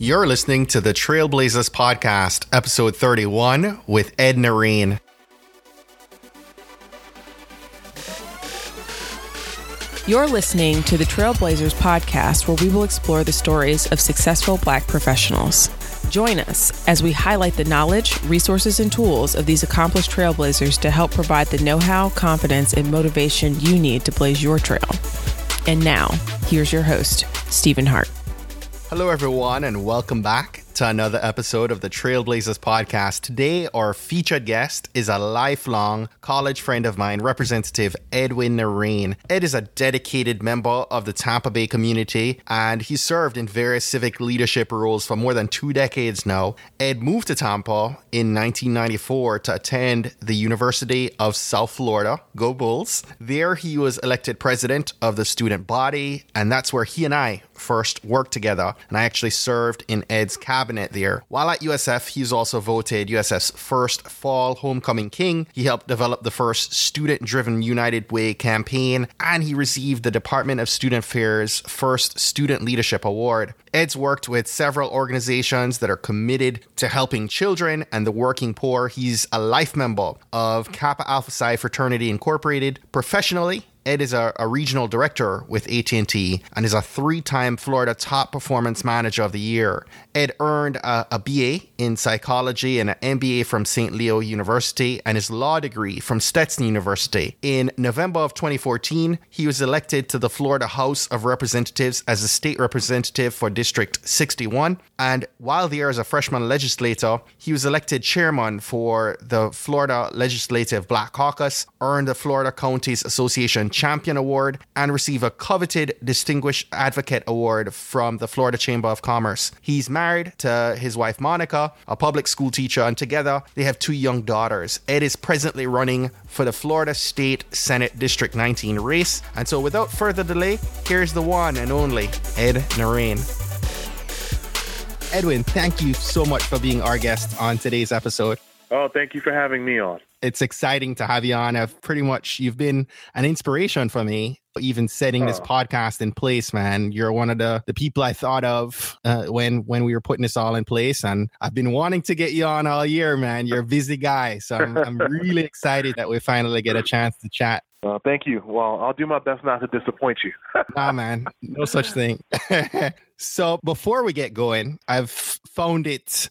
You're listening to the Trailblazers Podcast, episode 31, with Ed Narain. You're listening to the Trailblazers Podcast, where we will explore the stories of successful Black professionals. Join us as we highlight the knowledge, resources, and tools of these accomplished trailblazers to help provide the know how, confidence, and motivation you need to blaze your trail. And now, here's your host, Stephen Hart. Hello, everyone, and welcome back to another episode of the Trailblazers podcast. Today, our featured guest is a lifelong college friend of mine, Representative Edwin Narain. Ed is a dedicated member of the Tampa Bay community and he served in various civic leadership roles for more than two decades now. Ed moved to Tampa in 1994 to attend the University of South Florida. Go Bulls. There, he was elected president of the student body, and that's where he and I first worked together. And I actually served in Ed's cabinet there. While at USF, he's also voted USF's first fall homecoming king. He helped develop the first student driven United Way campaign, and he received the Department of Student Affairs' first Student Leadership Award. Ed's worked with several organizations that are committed to helping children and the working poor. He's a life member of Kappa Alpha Psi Fraternity Incorporated. Professionally, Ed is a, a, regional director with AT&T and is a three-time Florida Top Performance Manager of the Year. Ed earned a, a BA in psychology and an MBA from St. Leo University and his law degree from Stetson University. In November of 2014, he was elected to the Florida House of Representatives as a state representative for District 61. And while there as a freshman legislator, he was elected chairman for the Florida Legislative Black Caucus, earned the Florida Counties Association Champion Award, and receive a coveted Distinguished Advocate Award from the Florida Chamber of Commerce. He's married to his wife Monica, a public school teacher, and together they have two young daughters. Ed is presently running for the Florida State Senate District 19 race. And so without further delay, here's the one and only Ed Narain. Edwin, thank you so much for being our guest on today's episode. Oh, thank you for having me on. It's exciting to have you on. I've pretty much you've been an inspiration for me, even setting this oh. podcast in place, man. You're one of the the people I thought of uh, when when we were putting this all in place, and I've been wanting to get you on all year, man. You're a busy guy, so I'm, I'm really excited that we finally get a chance to chat. Well, thank you. Well, I'll do my best not to disappoint you. nah, man, no such thing. so before we get going, I've found it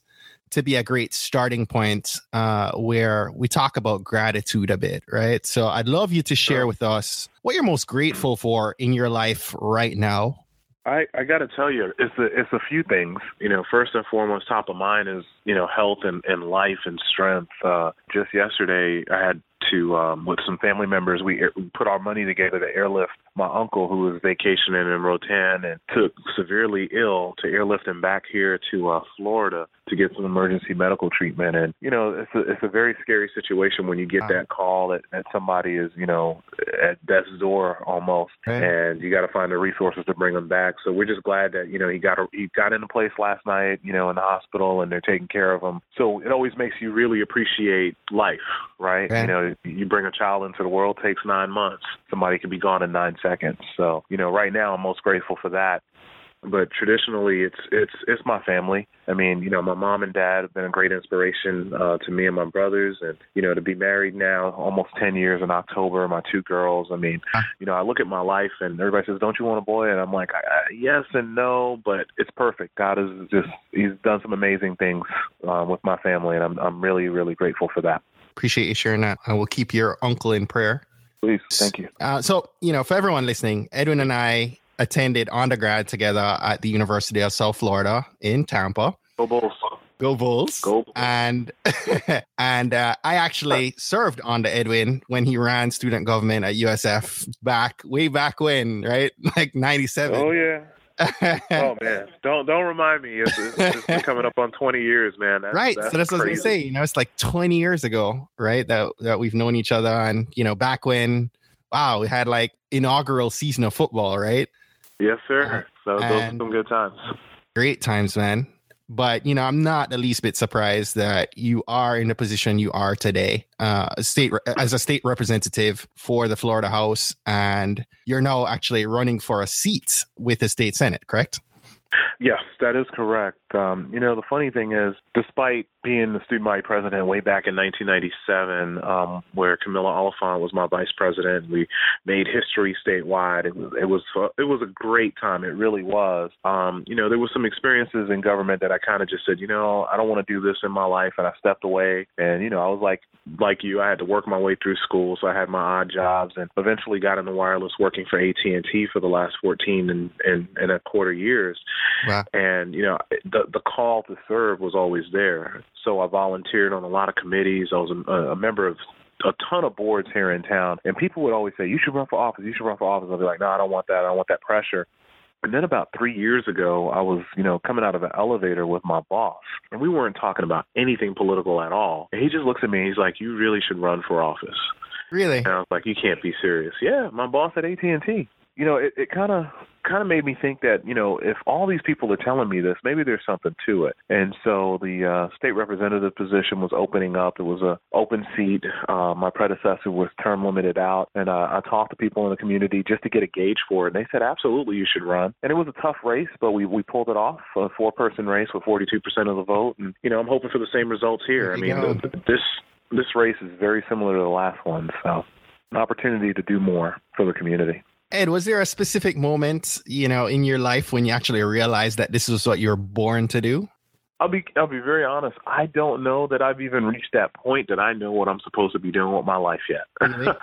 to be a great starting point uh, where we talk about gratitude a bit, right? So I'd love you to share with us what you're most grateful for in your life right now. I, I got to tell you, it's a, it's a few things. You know, first and foremost, top of mind is you know health and, and life and strength. Uh, just yesterday, I had to um, with some family members. We we put our money together to airlift my uncle who was vacationing in Roatan and took severely ill to airlift him back here to uh, Florida to get some emergency medical treatment. And you know, it's a, it's a very scary situation when you get that call that, that somebody is you know at death's door almost, right. and you got to find the resources to bring him back. So we're just glad that you know he got a, he got into place last night, you know, in the hospital, and they're taking care of him. So it always makes you really appreciate life, right? right. You know, you bring a child into the world takes nine months. Somebody can be gone in nine seconds. So, you know, right now I'm most grateful for that. But traditionally, it's it's it's my family. I mean, you know, my mom and dad have been a great inspiration uh, to me and my brothers, and you know, to be married now almost ten years in October, my two girls. I mean, you know, I look at my life, and everybody says, "Don't you want a boy?" And I'm like, "Yes and no, but it's perfect. God has just He's done some amazing things um, with my family, and I'm I'm really really grateful for that." Appreciate you sharing that. I will keep your uncle in prayer. Please. Thank you. Uh, so, you know, for everyone listening, Edwin and I attended undergrad together at the University of South Florida in Tampa. Go Bulls. Go Bulls. Go Bulls. And and uh, I actually served under Edwin when he ran student government at USF back way back when, right? Like 97. Oh yeah oh man, don't don't remind me. It's, it's, it's coming up on twenty years, man. That's, right. That's so that's crazy. what I was gonna say. You know, it's like twenty years ago, right? That that we've known each other, and you know, back when, wow, we had like inaugural season of football, right? Yes, sir. Uh, so those are some good times. Great times, man but you know i'm not the least bit surprised that you are in the position you are today uh state as a state representative for the florida house and you're now actually running for a seat with the state senate correct Yes, that is correct. Um, you know, the funny thing is, despite being the student body president way back in 1997, um, where Camilla Oliphant was my vice president, we made history statewide. It was it was it was a great time. It really was. Um, you know, there was some experiences in government that I kind of just said, you know, I don't want to do this in my life, and I stepped away. And you know, I was like like you, I had to work my way through school, so I had my odd jobs, and eventually got into wireless, working for AT and T for the last 14 and, and and a quarter years. Wow. And you know, the the call to serve was always there. So I volunteered on a lot of committees. I was a, a member of a ton of boards here in town, and people would always say, "You should run for office. You should run for office." I'd be like, "No, I don't want that. I don't want that pressure." And then about three years ago, I was, you know, coming out of an elevator with my boss, and we weren't talking about anything political at all. And he just looks at me. He's like, "You really should run for office." Really? And I was like, "You can't be serious." Yeah, my boss at AT and T you know, it, it kind of kind of made me think that you know if all these people are telling me this, maybe there's something to it. And so the uh, state representative position was opening up. It was a open seat. Uh, my predecessor was term limited out, and uh, I talked to people in the community just to get a gauge for it. And they said absolutely you should run. And it was a tough race, but we we pulled it off. A four person race with 42 percent of the vote, and you know I'm hoping for the same results here. I mean the, this this race is very similar to the last one, so an opportunity to do more for the community. Ed, was there a specific moment, you know, in your life when you actually realized that this was what you were born to do? I'll be I'll be very honest. I don't know that I've even reached that point that I know what I'm supposed to be doing with my life yet.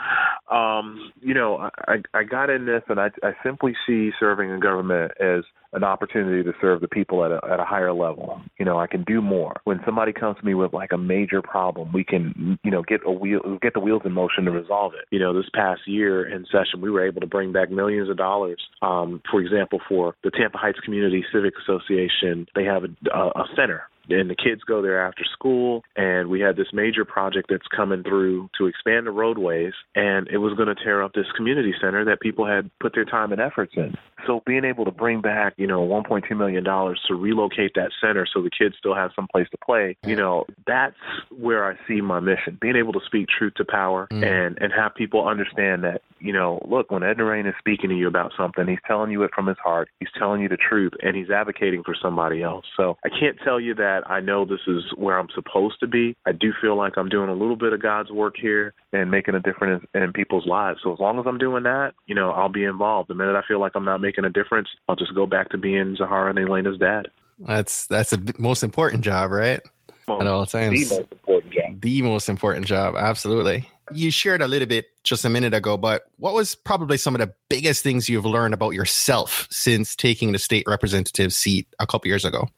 Um, you know, I I got in this, and I I simply see serving in government as an opportunity to serve the people at a at a higher level. You know, I can do more. When somebody comes to me with like a major problem, we can you know get a wheel get the wheels in motion to resolve it. You know, this past year in session, we were able to bring back millions of dollars. Um, for example, for the Tampa Heights Community Civic Association, they have a, a center and the kids go there after school and we had this major project that's coming through to expand the roadways and it was going to tear up this community center that people had put their time and efforts in so being able to bring back you know 1.2 million dollars to relocate that center so the kids still have some place to play you know that's where i see my mission being able to speak truth to power mm. and and have people understand that you know look when ed Narain is speaking to you about something he's telling you it from his heart he's telling you the truth and he's advocating for somebody else so i can't tell you that that I know this is where I'm supposed to be. I do feel like I'm doing a little bit of God's work here and making a difference in people's lives. So as long as I'm doing that, you know, I'll be involved. The minute I feel like I'm not making a difference, I'll just go back to being Zahara and Elena's dad. That's that's the most important job, right? At all times. The most important job. The most important job, absolutely. You shared a little bit just a minute ago, but what was probably some of the biggest things you've learned about yourself since taking the state representative seat a couple years ago?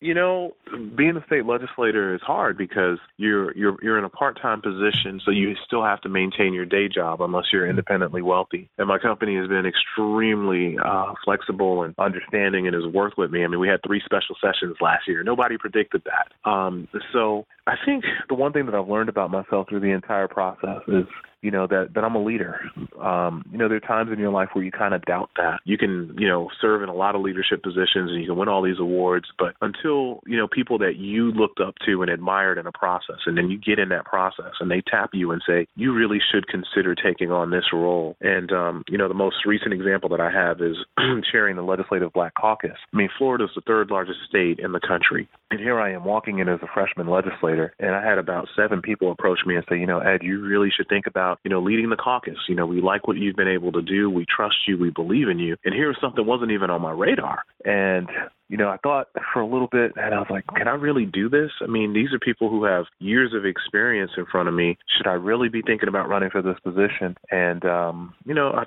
You know, being a state legislator is hard because you're you're you're in a part-time position, so you still have to maintain your day job unless you're independently wealthy. And my company has been extremely uh, flexible and understanding and has worked with me. I mean, we had three special sessions last year. Nobody predicted that. Um, so I think the one thing that I've learned about myself through the entire process is you know that that I'm a leader. Um, you know, there are times in your life where you kind of doubt that. You can, you know, serve in a lot of leadership positions and you can win all these awards, but until, you know, people that you looked up to and admired in a process and then you get in that process and they tap you and say, "You really should consider taking on this role." And um, you know, the most recent example that I have is chairing the Legislative Black Caucus. I mean, Florida is the third largest state in the country. And here I am walking in as a freshman legislator and I had about 7 people approach me and say, "You know, Ed, you really should think about you know, leading the caucus. You know, we like what you've been able to do. We trust you. We believe in you. And here's something wasn't even on my radar. And you know, I thought for a little bit, and I was like, can I really do this? I mean, these are people who have years of experience in front of me. Should I really be thinking about running for this position? And, um, you know, I,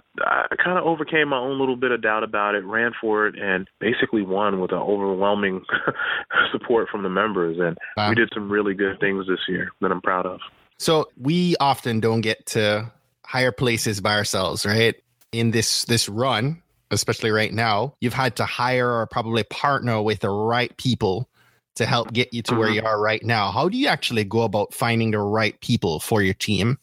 I kind of overcame my own little bit of doubt about it, ran for it, and basically won with an overwhelming support from the members. And wow. we did some really good things this year that I'm proud of. So we often don't get to higher places by ourselves, right? In this this run, especially right now, you've had to hire or probably partner with the right people to help get you to where mm-hmm. you are right now. How do you actually go about finding the right people for your team?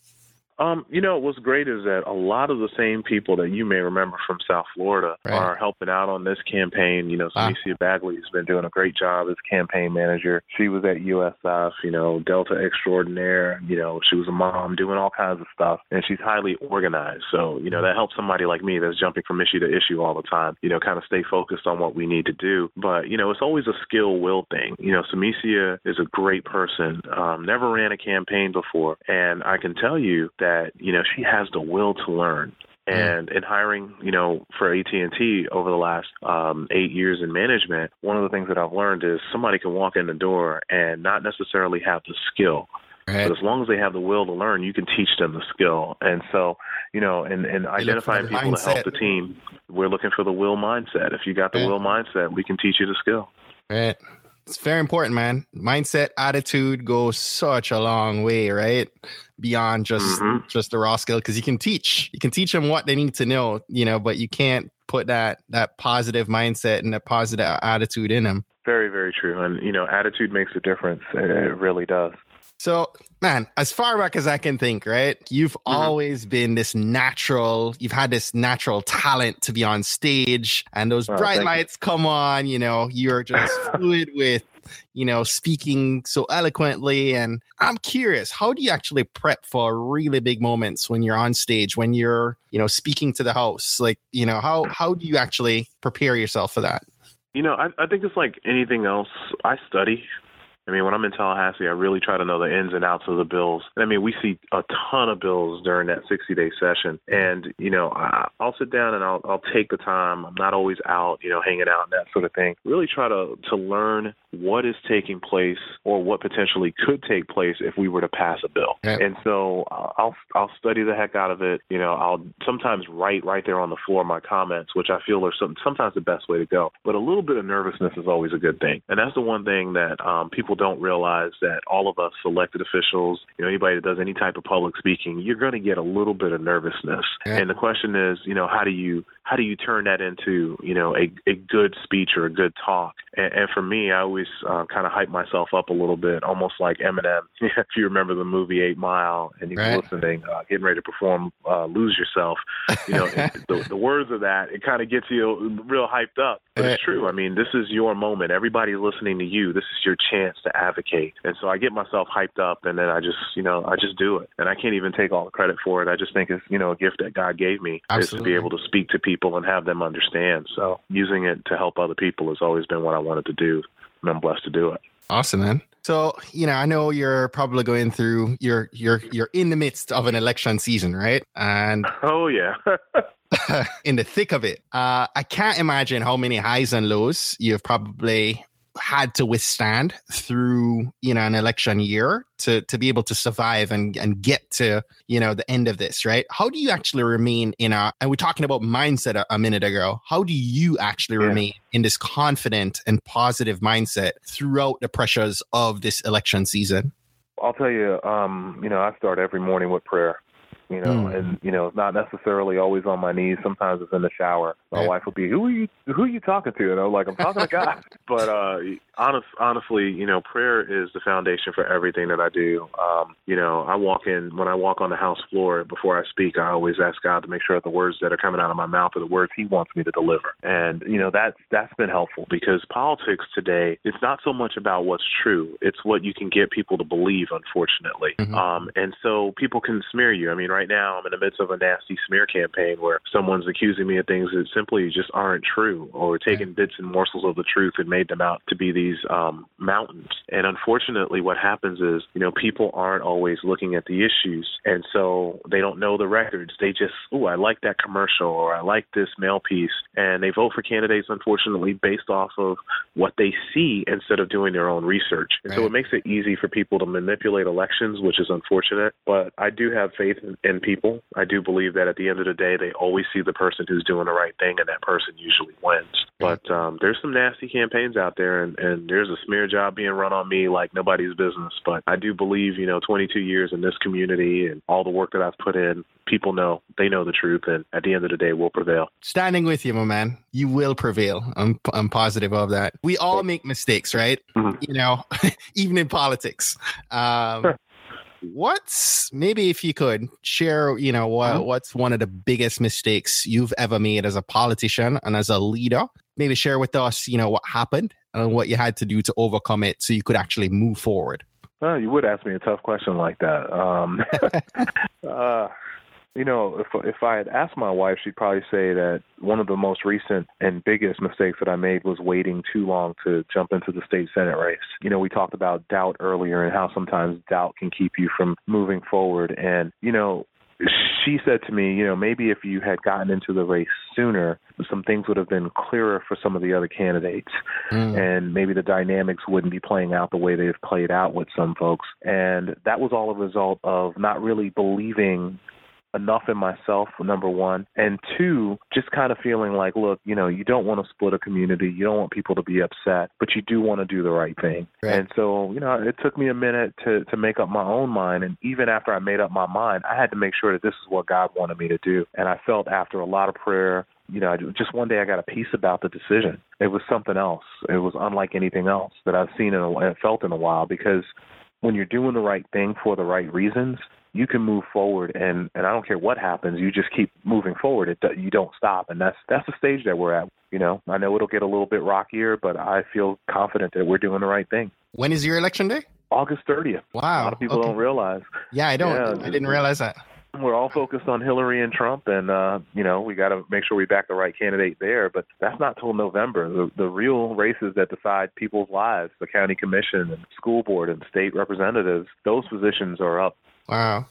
Um, you know, what's great is that a lot of the same people that you may remember from South Florida Right. are helping out on this campaign. You know, Wow. Samicia Bagley has been doing a great job as campaign manager. She was at USF, you know, Delta Extraordinaire. You know, she was a mom doing all kinds of stuff, and she's highly organized. So, you know, that helps somebody like me that's jumping from issue to issue all the time. You know, kind of stay focused on what we need to do. But you know, it's always a skill will thing. You know, Samicia is a great person. Um, never ran a campaign before, and I can tell you that you know she has the will to learn. And in hiring, you know, for AT and T over the last um, eight years in management, one of the things that I've learned is somebody can walk in the door and not necessarily have the skill, Right. but as long as they have the will to learn, you can teach them the skill. And so, you know, and, and identifying people to help the team, we're looking for the will mindset. If you got the Yeah. will mindset, we can teach you the skill. Right. It's very important, man. Mindset, attitude goes such a long way, right? Beyond just Mhm. just the raw skill, because you can teach, you can teach them what they need to know, you know, but you can't put that that positive mindset and that positive attitude in them. Very, very true. And, you know, attitude makes a difference. It it really does. So, man, as far back as I can think, right? You've Mm-hmm. always been this natural, you've had this natural talent to be on stage, and those Oh, bright thank you. lights come on, you know, you're just fluid with, you know, speaking so eloquently. And I'm curious, how do you actually prep for really big moments when you're on stage, when you're, you know, speaking to the house? Like, you know, how how do you actually prepare yourself for that? You know, I, I think it's like anything else. I study. I mean, when I'm in Tallahassee, I really try to know the ins and outs of the bills. I mean, we see a ton of bills during that 60 day session. And, you know, I, I'll sit down and I'll, I'll take the time. I'm not always out, you know, hanging out and that sort of thing. Really try to, to learn what is taking place or what potentially could take place if we were to pass a bill. Yeah. And so uh, I'll, I'll study the heck out of it. You know, I'll sometimes write right there on the floor my comments, which I feel are some, sometimes the best way to go. But a little bit of nervousness is always a good thing. And that's the one thing that um, people don't realize that all of us elected officials, you know, anybody that does any type of public speaking, you're going to get a little bit of nervousness. Yeah. And the question is, you know, how do you how do you turn that into, you know, a, a good speech or a good talk? And, and for me, I always uh, kind of hype myself up a little bit, almost like Eminem. if you remember the movie Eight Mile and was Right. listening, uh, getting ready to perform uh, "Lose Yourself," you know, the, the words of that it kind of gets you real hyped up. But Right. it's true. I mean, this is your moment. Everybody's listening to you. This is your chance to advocate. And so I get myself hyped up, and then I just, you know, I just do it. And I can't even take all the credit for it. I just think it's, you know, a gift that God gave me is to be able to speak to people and have them understand. So using it to help other people has always been what I wanted to do, and I'm blessed to do it. Awesome, man. So, you know, I know you're probably going through you're you're you're in the midst of an election season, right? And Oh yeah. in the thick of it. Uh, I can't imagine how many highs and lows you've probably had to withstand through you know an election year to to be able to survive and and get to you know the end of this right how do you actually remain in a and we're talking about mindset a, a minute ago how do you actually Yeah. remain in this confident and positive mindset throughout the pressures of this election season I'll tell you, um, you know, I start every morning with prayer. You know, Mm. and you know, not necessarily always on my knees. Sometimes it's in the shower. My Yeah. wife will be, "Who are you? Who are you talking to?" And I'm like, "I'm talking to God." but uh, honest, honestly, you know, prayer is the foundation for everything that I do. Um, you know, I walk in when I walk on the house floor before I speak. I always ask God to make sure that the words that are coming out of my mouth are the words He wants me to deliver. And you know, that's that's been helpful because politics today it's not so much about what's true; it's what you can get people to believe. Unfortunately, Mhm. um, and so people can smear you. I mean, right now I'm in the midst of a nasty smear campaign where someone's accusing me of things that simply just aren't true, or taking bits and morsels of the truth and made them out to be these um, mountains. And unfortunately, what happens is, you know, people aren't always looking at the issues, and so they don't know the records. They just, oh, I like that commercial, or I like this mail piece, and they vote for candidates, unfortunately, based off of what they see instead of doing their own research. And so it makes it easy for people to manipulate elections, which is unfortunate. But I do have faith in, in people. I do believe that at the end of the day, they always see the person who's doing the right thing, and that person usually wins. But um, there's some nasty campaigns out there, and, and there's a smear job being run on me like nobody's business. But I do believe, you know, 22 years in this community and all the work that I've put in, people know they know the truth, and at the end of the day, we'll prevail. standing with you my man you will prevail i'm i'm positive of that we all make mistakes right Mhm. you know even in politics um what's maybe if you could share, you know, what, Uh-huh. what's one of the biggest mistakes you've ever made as a politician and as a leader? Maybe share with us, you know, what happened and what you had to do to overcome it so you could actually move forward. Well, you would ask me a tough question like that. Um, uh, you know, if if I had asked my wife, she'd probably say that one of the most recent and biggest mistakes that I made was waiting too long to jump into the state senate race. You know, we talked about doubt earlier and how sometimes doubt can keep you from moving forward. And you know, she said to me, you know, maybe if you had gotten into the race sooner, some things would have been clearer for some of the other candidates, Mm. and maybe the dynamics wouldn't be playing out the way they've played out with some folks. And that was all a result of not really believing enough in myself number one and two just kind of feeling like look you know you don't want to split a community you don't want people to be upset but you do want to do the right thing Right. and so you know it took me a minute to to make up my own mind and even after i made up my mind i had to make sure that this is what god wanted me to do and i felt after a lot of prayer you know, I just one day I got a peace about the decision. It was something else. It was unlike anything else that I've seen and felt in a while because when you're doing the right thing for the right reasons, you can move forward and and I don't care what happens, you just keep moving forward. It you don't stop, and that's that's the stage that we're at. You know, I know it'll get a little bit rockier, but I feel confident that we're doing the right thing. When is your election day? August 30th. Wow. A lot of people okay. don't realize. Yeah, I don't. Yeah, I didn't realize that. we're all focused on Hillary and Trump, and uh, you know we got to make sure we back the right candidate there. But that's not till November. The, the real races that decide people's lives, the county commission and school board and state representatives, those positions are up. Wow.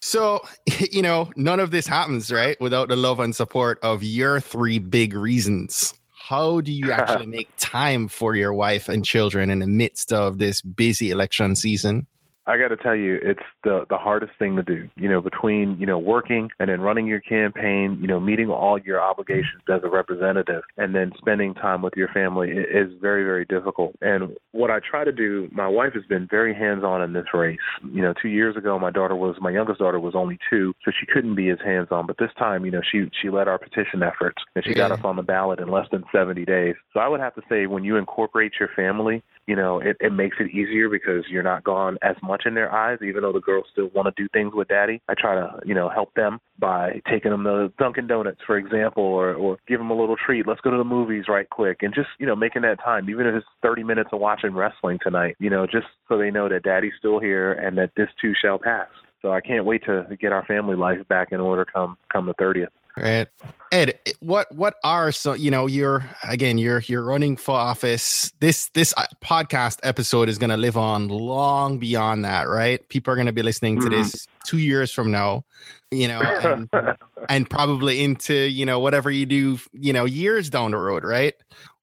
So, you know, none of this happens, right, without the love and support of your three big reasons. How do you actually make time for your wife and children in the midst of this busy election season? I got to tell you, it's the the hardest thing to do. You know, between you know working and then running your campaign, you know, meeting all your obligations as a representative, and then spending time with your family is very very difficult. And what I try to do, my wife has been very hands on in this race. You know, two years ago, my daughter was my youngest daughter was only two, so she couldn't be as hands on. But this time, you know, she she led our petition efforts, and she got us on the ballot in less than 70 days. So I would have to say, when you incorporate your family you know, it, it makes it easier because you're not gone as much in their eyes, even though the girls still want to do things with daddy. I try to, you know, help them by taking them to Dunkin' Donuts, for example, or, or give them a little treat. Let's go to the movies right quick and just, you know, making that time, even if it's 30 minutes of watching wrestling tonight, you know, just so they know that daddy's still here and that this too shall pass. So I can't wait to get our family life back in order come come the 30th. Right. Ed, what what are so you know you're again you're you're running for office. This this uh, podcast episode is going to live on long beyond that, right? People are going to be listening to Mhm. this 2 years from now, you know, and, and probably into, you know, whatever you do, you know, years down the road, right?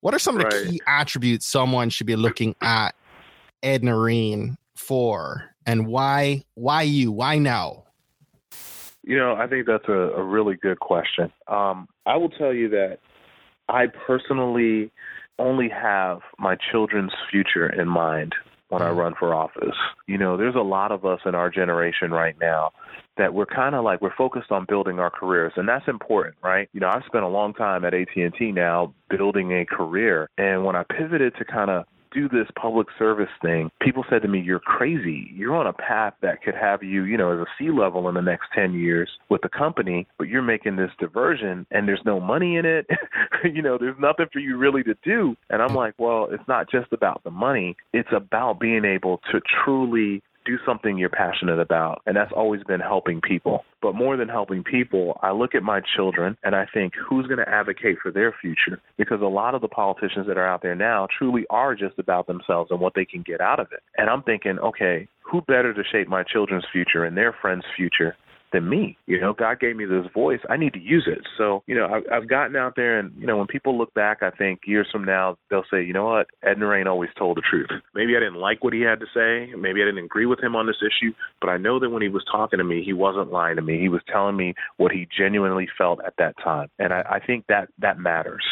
What are some of the key attributes someone should be looking at Ed Narain for and why why you? Why now? You know, I think that's a, a really good question. Um, I will tell you that I personally only have my children's future in mind when I run for office. You know, there's a lot of us in our generation right now that we're kind of like we're focused on building our careers and that's important right you know i've spent a long time at at&t now building a career and when i pivoted to kind of do this public service thing, people said to me, You're crazy. You're on a path that could have you, you know, as a C level in the next 10 years with the company, but you're making this diversion and there's no money in it. you know, there's nothing for you really to do. And I'm like, Well, it's not just about the money, it's about being able to truly do something you're passionate about. And that's always been helping people. But more than helping people, I look at my children and I think, who's going to advocate for their future? Because a lot of the politicians that are out there now truly are just about themselves and what they can get out of it. And I'm thinking, okay, who better to shape my children's future and their friends' future than me. You know, God gave me this voice. I need to use it. So, you know, I've, I've gotten out there, and you know, when people look back, I think years from now they'll say, you know what, Ed Narain always told the truth. Maybe I didn't like what he had to say. Maybe I didn't agree with him on this issue, but I know that when he was talking to me, he wasn't lying to me. He was telling me what he genuinely felt at that time, and I, I think that that matters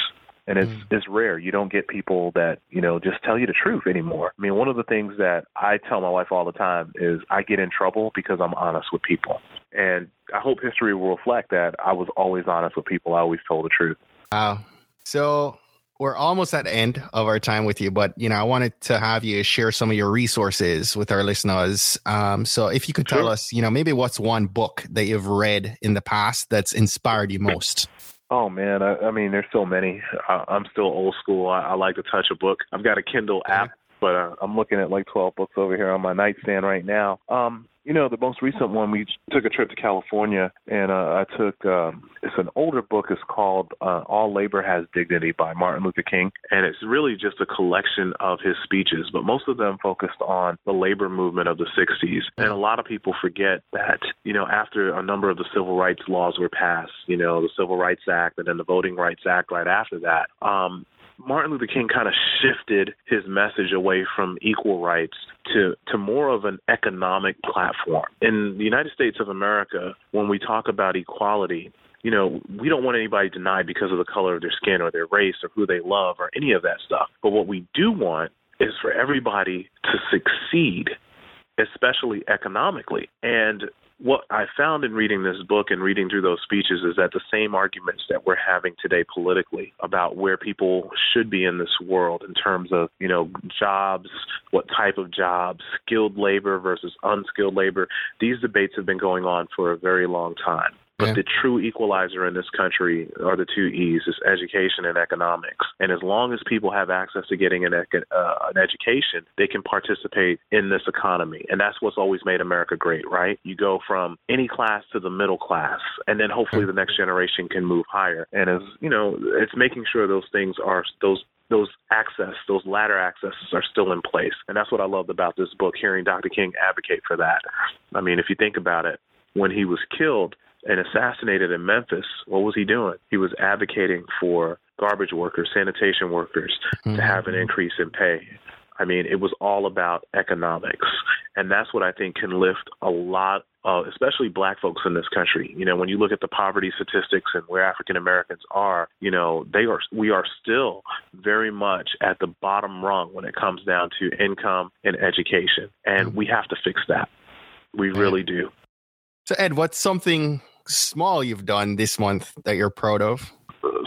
and it's it's rare. You don't get people that you know just tell you the truth anymore. I mean, one of the things that I tell my wife all the time is I get in trouble because I'm honest with people, and I hope history will reflect that I was always honest with people. I always told the truth. Wow. So we're almost at the end of our time with you, but you know, I wanted to have you share some of your resources with our listeners. Um, so if you could tell us, you know, maybe what's one book that you've read in the past that's inspired you most? Oh man, I, I mean, there's so many. I, am still old school. I, I, like to touch a book. I've got a Kindle app, but uh, I'm looking at like 12 books over here on my nightstand right now. Um, you know, the most recent one, we took a trip to California, and uh, I took um, it's an older book. It's called uh, "All Labor Has Dignity" by Martin Luther King, and it's really just a collection of his speeches, but most of them focused on the labor movement of the '60s. And a lot of people forget that, you know, after a number of the civil rights laws were passed, you know, the Civil Rights Act and then the Voting Rights Act right after that, um, Martin Luther King kind of shifted his message away from equal rights to to more of an economic platform. In the United States of America, when we talk about equality, you know, we don't want anybody denied because of the color of their skin or their race or who they love or any of that stuff. But what we do want is for everybody to succeed, especially economically. And what I found in reading this book and reading through those speeches is that the same arguments that we're having today politically about where people should be in this world in terms of, you know, jobs, what type of jobs, skilled labor versus unskilled labor, these debates have been going on for a very long time. But yeah. the true equalizer in this country are the two E's: is education and economics. And as long as people have access to getting an, uh, an education, they can participate in this economy. And that's what's always made America great, right? You go from any class to the middle class, and then hopefully the next generation can move higher. And as you know, it's making sure those things are those those access, those ladder accesses are still in place. And that's what I loved about this book, hearing Dr. King advocate for that. I mean, if you think about it, when he was killed, and assassinated in Memphis, what was he doing? He was advocating for garbage workers, sanitation workers mm-hmm. to have an increase in pay. I mean, it was all about economics. And that's what I think can lift a lot of, especially black folks in this country. You know, when you look at the poverty statistics and where African Americans are, you know, they are, we are still very much at the bottom rung when it comes down to income and education. And we have to fix that. We really do. So, Ed, what's something small you've done this month that you're proud of?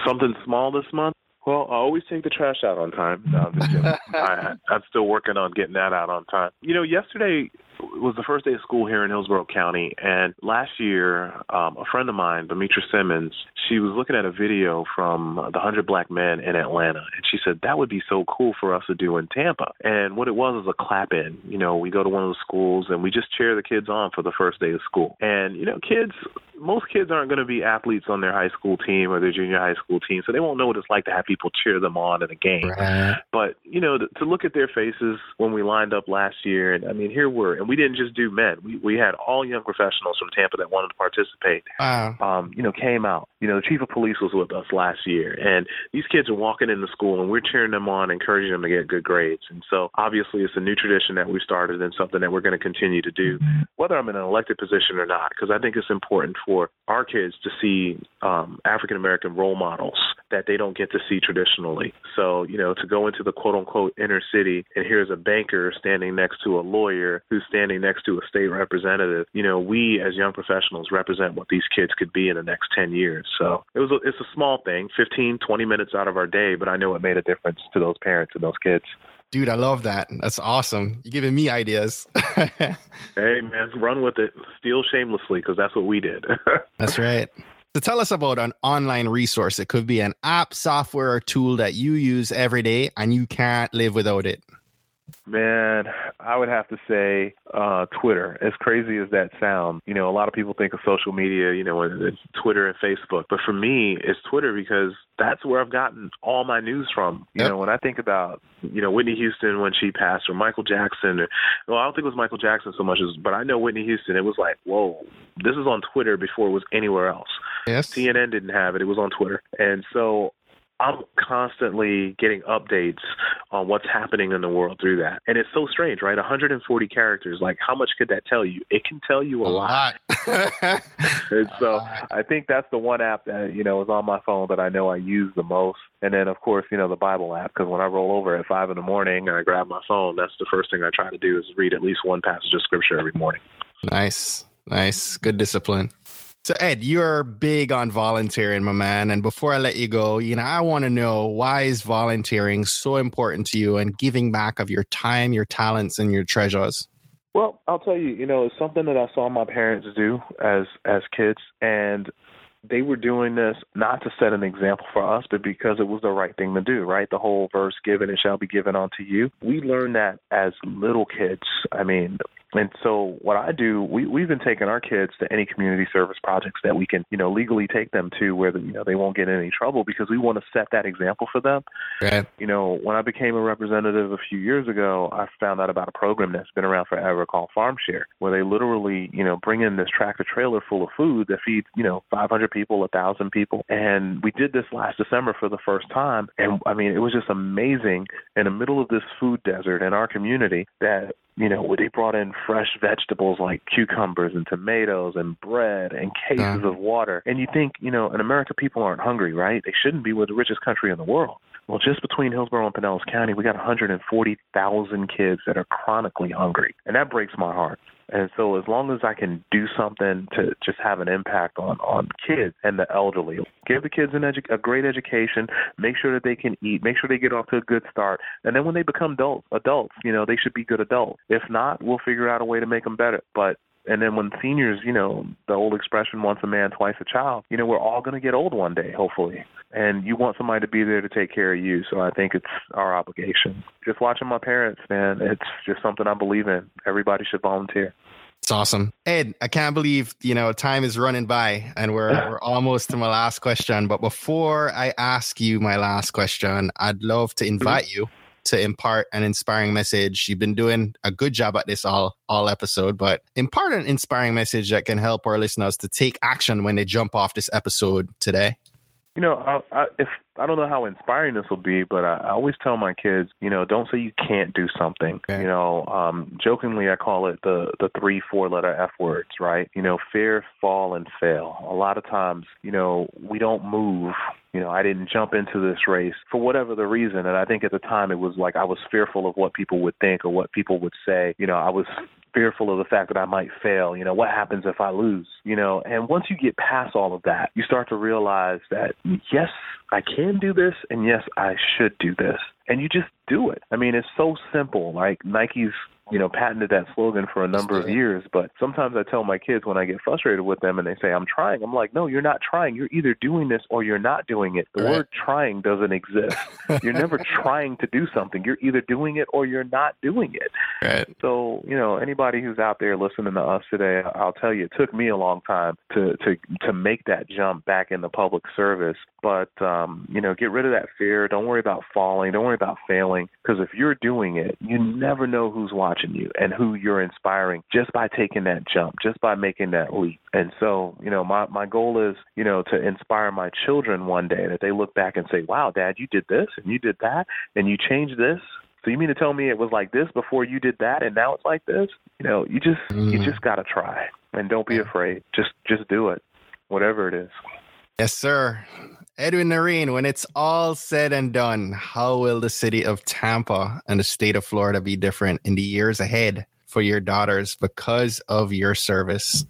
Something small this month? Well, I always take the trash out on time. No, I'm, I, I'm still working on getting that out on time. You know, yesterday was the first day of school here in Hillsborough County, and last year, um, a friend of mine, Demetra Simmons, she was looking at a video from the 100 Black Men in Atlanta, and she said that would be so cool for us to do in Tampa. And what it was was a clap in. You know, we go to one of the schools and we just cheer the kids on for the first day of school. And, you know, kids, most kids aren't going to be athletes on their high school team or their junior high school team, so they won't know what it's like to have people cheer them on in a game. Right. But, you know, to, to look at their faces when we lined up last year, and I mean, here we're, and we didn't just do men. We we had all young professionals from Tampa that wanted to participate. Wow. Um, you know, came out. You know, the chief of police was with us last year, and these kids are walking into school, and we're cheering them on, encouraging them to get good grades. And so, obviously, it's a new tradition that we started, and something that we're going to continue to do, whether I'm in an elected position or not, because I think it's important for our kids to see um, African American role models that they don't get to see traditionally. So, you know, to go into the quote unquote inner city and here's a banker standing next to a lawyer who's standing next to a state representative, you know, we as young professionals represent what these kids could be in the next 10 years. So it was a, it's a small thing, 15, 20 minutes out of our day, but I know it made a difference to those parents and those kids. Dude, I love that. That's awesome. You're giving me ideas. hey, man, run with it. Steal shamelessly because that's what we did. that's right. So tell us about an online resource. It could be an app, software, or tool that you use every day and you can't live without it. Man, I would have to say uh, Twitter. As crazy as that sounds, you know, a lot of people think of social media, you know, it's Twitter and Facebook. But for me, it's Twitter because that's where I've gotten all my news from. You yep. know, when I think about, you know, Whitney Houston when she passed, or Michael Jackson, or well, I don't think it was Michael Jackson so much as, but I know Whitney Houston. It was like, whoa, this is on Twitter before it was anywhere else. Yes. CNN didn't have it; it was on Twitter, and so I'm constantly getting updates on what's happening in the world through that. And it's so strange, right? 140 characters. Like, how much could that tell you? It can tell you a, a lot. lot. and so I think that's the one app that, you know, is on my phone that I know I use the most. And then, of course, you know, the Bible app, because when I roll over at 5 in the morning and I grab my phone, that's the first thing I try to do is read at least one passage of scripture every morning. Nice. Nice. Good discipline. So, Ed, you're big on volunteering, my man. And before I let you go, you know, I want to know why is volunteering so important to you and giving back of your time, your talents, and your treasures? Well, I'll tell you, you know, it's something that I saw my parents do as as kids, and they were doing this not to set an example for us, but because it was the right thing to do, right? The whole verse, given it shall be given unto you. We learned that as little kids. I mean, and so what I do, we we've been taking our kids to any community service projects that we can, you know, legally take them to where the, you know they won't get in any trouble because we want to set that example for them. Right. You know, when I became a representative a few years ago, I found out about a program that's been around forever called Farm Share, where they literally, you know, bring in this tractor trailer full of food that feeds, you know, 500 people, a thousand people, and we did this last December for the first time, and I mean, it was just amazing in the middle of this food desert in our community that you know, they brought in fresh vegetables like cucumbers and tomatoes and bread and cases yeah. of water. And you think, you know, in America, people aren't hungry, right? They shouldn't be. We're the richest country in the world. Well, just between Hillsborough and Pinellas County, we got 140,000 kids that are chronically hungry. And that breaks my heart. And so as long as I can do something to just have an impact on on kids and the elderly, give the kids an edu- a great education, make sure that they can eat, make sure they get off to a good start, and then when they become adults, adults, you know, they should be good adults. If not, we'll figure out a way to make them better. But and then when seniors, you know, the old expression once a man, twice a child, you know, we're all going to get old one day, hopefully. And you want somebody to be there to take care of you. So I think it's our obligation. Just watching my parents, man, it's just something I believe in. Everybody should volunteer. It's awesome. Ed, I can't believe, you know, time is running by and we're we're almost to my last question. But before I ask you my last question, I'd love to invite mm-hmm. you to impart an inspiring message. You've been doing a good job at this all all episode, but impart an inspiring message that can help our listeners to take action when they jump off this episode today. You know, I, I, if I don't know how inspiring this will be, but I, I always tell my kids, you know, don't say you can't do something. Okay. You know, um, jokingly, I call it the the three four letter F words, right? You know, fear, fall, and fail. A lot of times, you know, we don't move you know, I didn't jump into this race for whatever the reason. And I think at the time it was like I was fearful of what people would think or what people would say. You know, I was fearful of the fact that I might fail. You know, what happens if I lose? You know, and once you get past all of that, you start to realize that, yes, I can do this, and yes, I should do this. And you just do it. I mean, it's so simple. Like Nike's you know, patented that slogan for a number of years. But sometimes I tell my kids when I get frustrated with them and they say, I'm trying, I'm like, no, you're not trying. You're either doing this or you're not doing it. The right. word trying doesn't exist. you're never trying to do something. You're either doing it or you're not doing it. Right. So, you know, anybody who's out there listening to us today, I'll tell you, it took me a long time to, to, to make that jump back in the public service. But, um, you know, get rid of that fear. Don't worry about falling. Don't worry about failing. Because if you're doing it, you never know who's watching watching you and who you're inspiring just by taking that jump, just by making that leap. And so, you know, my my goal is, you know, to inspire my children one day that they look back and say, "Wow, dad, you did this and you did that and you changed this." So you mean to tell me it was like this before you did that and now it's like this? You know, you just mm. you just got to try and don't be afraid. Just just do it. Whatever it is. Yes, sir. Edwin Narain, when it's all said and done, how will the city of Tampa and the state of Florida be different in the years ahead for your daughters because of your service?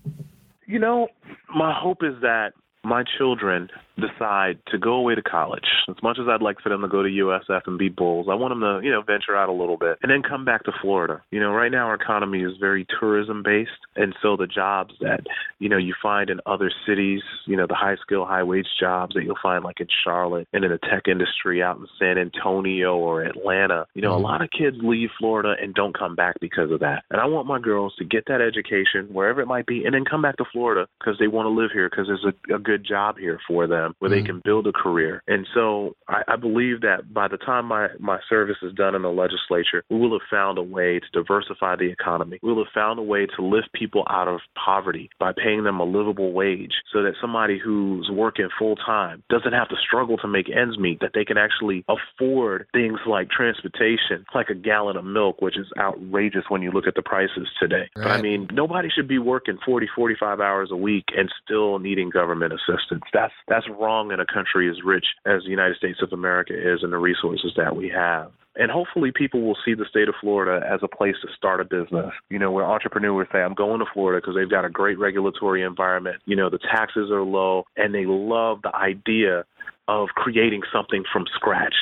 You know, my hope is that my children decide to go away to college, as much as I'd like for them to go to USF and be bulls, I want them to, you know, venture out a little bit and then come back to Florida. You know, right now our economy is very tourism based, and so the jobs that, you know, you find in other cities, you know, the high skill, high wage jobs that you'll find like in Charlotte and in the tech industry out in San Antonio or Atlanta, you know, a mm-hmm. lot of kids leave Florida and don't come back because of that. And I want my girls to get that education wherever it might be and then come back to Florida because they want to live here because there's a, a good job here for them them where mm-hmm. they can build a career. And so I, I believe that by the time my, my service is done in the legislature, we will have found a way to diversify the economy. We will have found a way to lift people out of poverty by paying them a livable wage so that somebody who's working full time doesn't have to struggle to make ends meet, that they can actually afford things like transportation, like a gallon of milk, which is outrageous when you look at the prices today. Right. But I mean, nobody should be working 40, 45 hours a week and still needing government assistance. That's that's wrong in a country as rich as the United States of America is and the resources that we have. And hopefully people will see the state of Florida as a place to start a business. You know, where entrepreneurs say, I'm going to Florida because they've got a great regulatory environment. You know, the taxes are low and they love the idea of creating something from scratch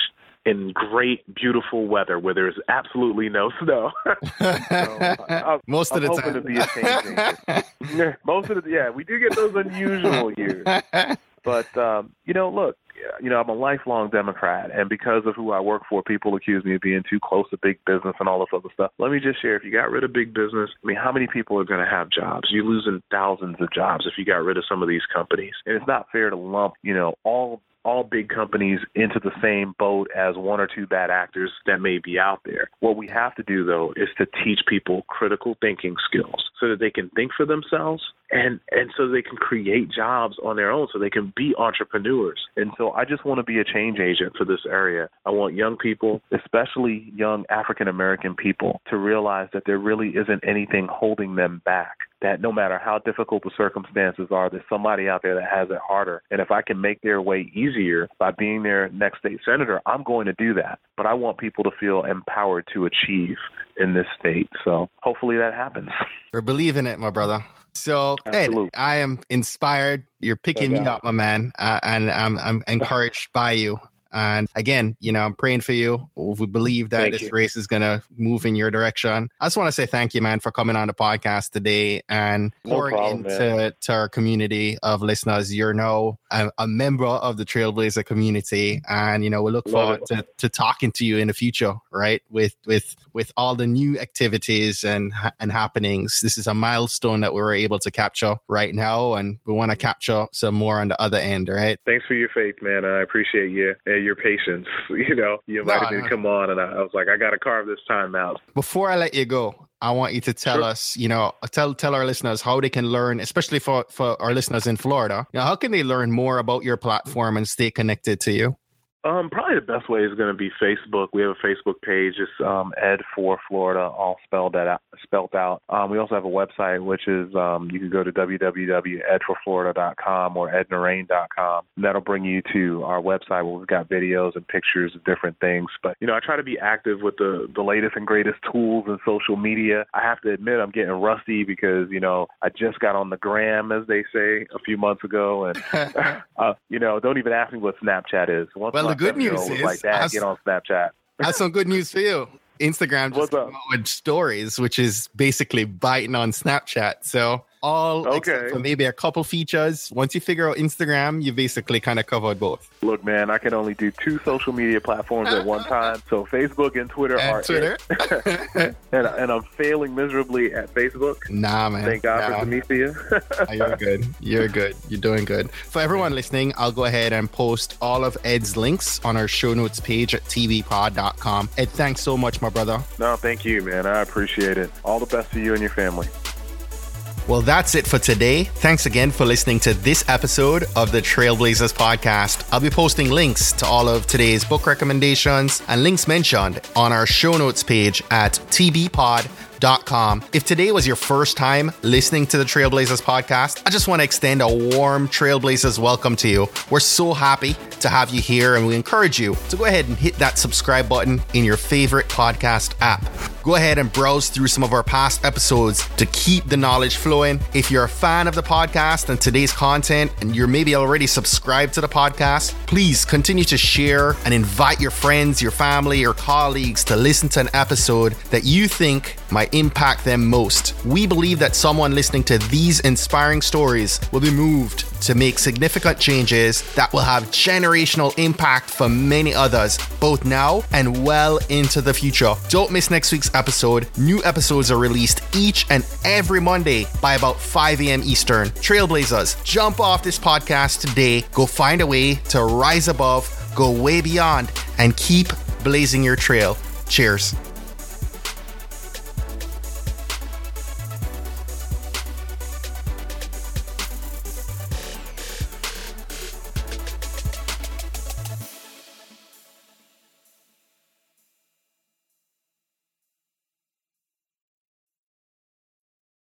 in great, beautiful weather where there's absolutely no snow. so, uh, I'm, Most of I'm the time. to be a Most of the yeah, we do get those unusual years. But um, you know, look, you know, I'm a lifelong Democrat, and because of who I work for, people accuse me of being too close to big business and all this other stuff. Let me just share: if you got rid of big business, I mean, how many people are going to have jobs? You're losing thousands of jobs if you got rid of some of these companies, and it's not fair to lump, you know, all all big companies into the same boat as one or two bad actors that may be out there. What we have to do, though, is to teach people critical thinking skills so that they can think for themselves and and so they can create jobs on their own so they can be entrepreneurs and so i just want to be a change agent for this area i want young people especially young african american people to realize that there really isn't anything holding them back that no matter how difficult the circumstances are, there's somebody out there that has it harder. And if I can make their way easier by being their next state senator, I'm going to do that. But I want people to feel empowered to achieve in this state. So hopefully that happens. We're believing it, my brother. So, Absolutely. Ed, I am inspired. You're picking me up, my man, uh, and I'm I'm encouraged by you. And again, you know, I'm praying for you. We believe that thank this you. race is going to move in your direction. I just want to say thank you, man, for coming on the podcast today and pouring problem, into to our community of listeners. You're now a, a, member of the Trailblazer community, and you know, we look Love forward to, to talking to you in the future, right? With with with all the new activities and and happenings. This is a milestone that we were able to capture right now, and we want to mm-hmm. capture some more on the other end, right? Thanks for your faith, man. I appreciate you your patience. You know, you invited no, me to come on, and I, I was like, I got to carve this time out. Before I let you go, I want you to tell sure. us, you know, tell tell our listeners how they can learn, especially for for our listeners in Florida. You know, how can they learn more about your platform and stay connected to you? Um, probably the best way is going to be Facebook. We have a Facebook page. It's um, Ed for Florida, all spelled out. Spelled out. Um, we also have a website, which is um, you can go to www.edforflorida.com or ednarain.com. That'll bring you to our website where we've got videos and pictures of different things. But you know, I try to be active with the the latest and greatest tools and social media. I have to admit, I'm getting rusty because you know I just got on the gram, as they say, a few months ago, and uh, you know, don't even ask me what Snapchat is. Once well, good news is like that. Get on Snapchat. That's some good news for you. Instagram just came out with stories, which is basically biting on Snapchat. So all okay. for maybe a couple features. Once you figure out Instagram, you basically kind of covered both. Look, man, I can only do two social media platforms at one time. So Facebook and Twitter and are Twitter. and, and I'm failing miserably at Facebook. Nah, man. Thank God nah. for Demetria. You're good. You're good. You're doing good. For everyone listening, I'll go ahead and post all of Ed's links on our show notes page at tbpod.com. Ed, thanks so much, my brother. No, thank you, man. I appreciate it. All the best to you and your family. Well, that's it for today. Thanks again for listening to this episode of the Trailblazers podcast. I'll be posting links to all of today's book recommendations and links mentioned on our show notes page at tbpod.com. If today was your first time listening to the Trailblazers podcast, I just want to extend a warm Trailblazers welcome to you. We're so happy to have you here, and we encourage you to go ahead and hit that subscribe button in your favorite podcast app. Go ahead and browse through some of our past episodes to keep the knowledge flowing. If you're a fan of the podcast and today's content, and you're maybe already subscribed to the podcast, please continue to share and invite your friends, your family, or colleagues to listen to an episode that you think might impact them most. We believe that someone listening to these inspiring stories will be moved to make significant changes that will have generational impact for many others, both now and well into the future. Don't miss next week's episode. New episodes are released each and every Monday by about 5 a.m. Eastern. Trailblazers, jump off this podcast today. Go find a way to rise above, go way beyond, and keep blazing your trail. Cheers.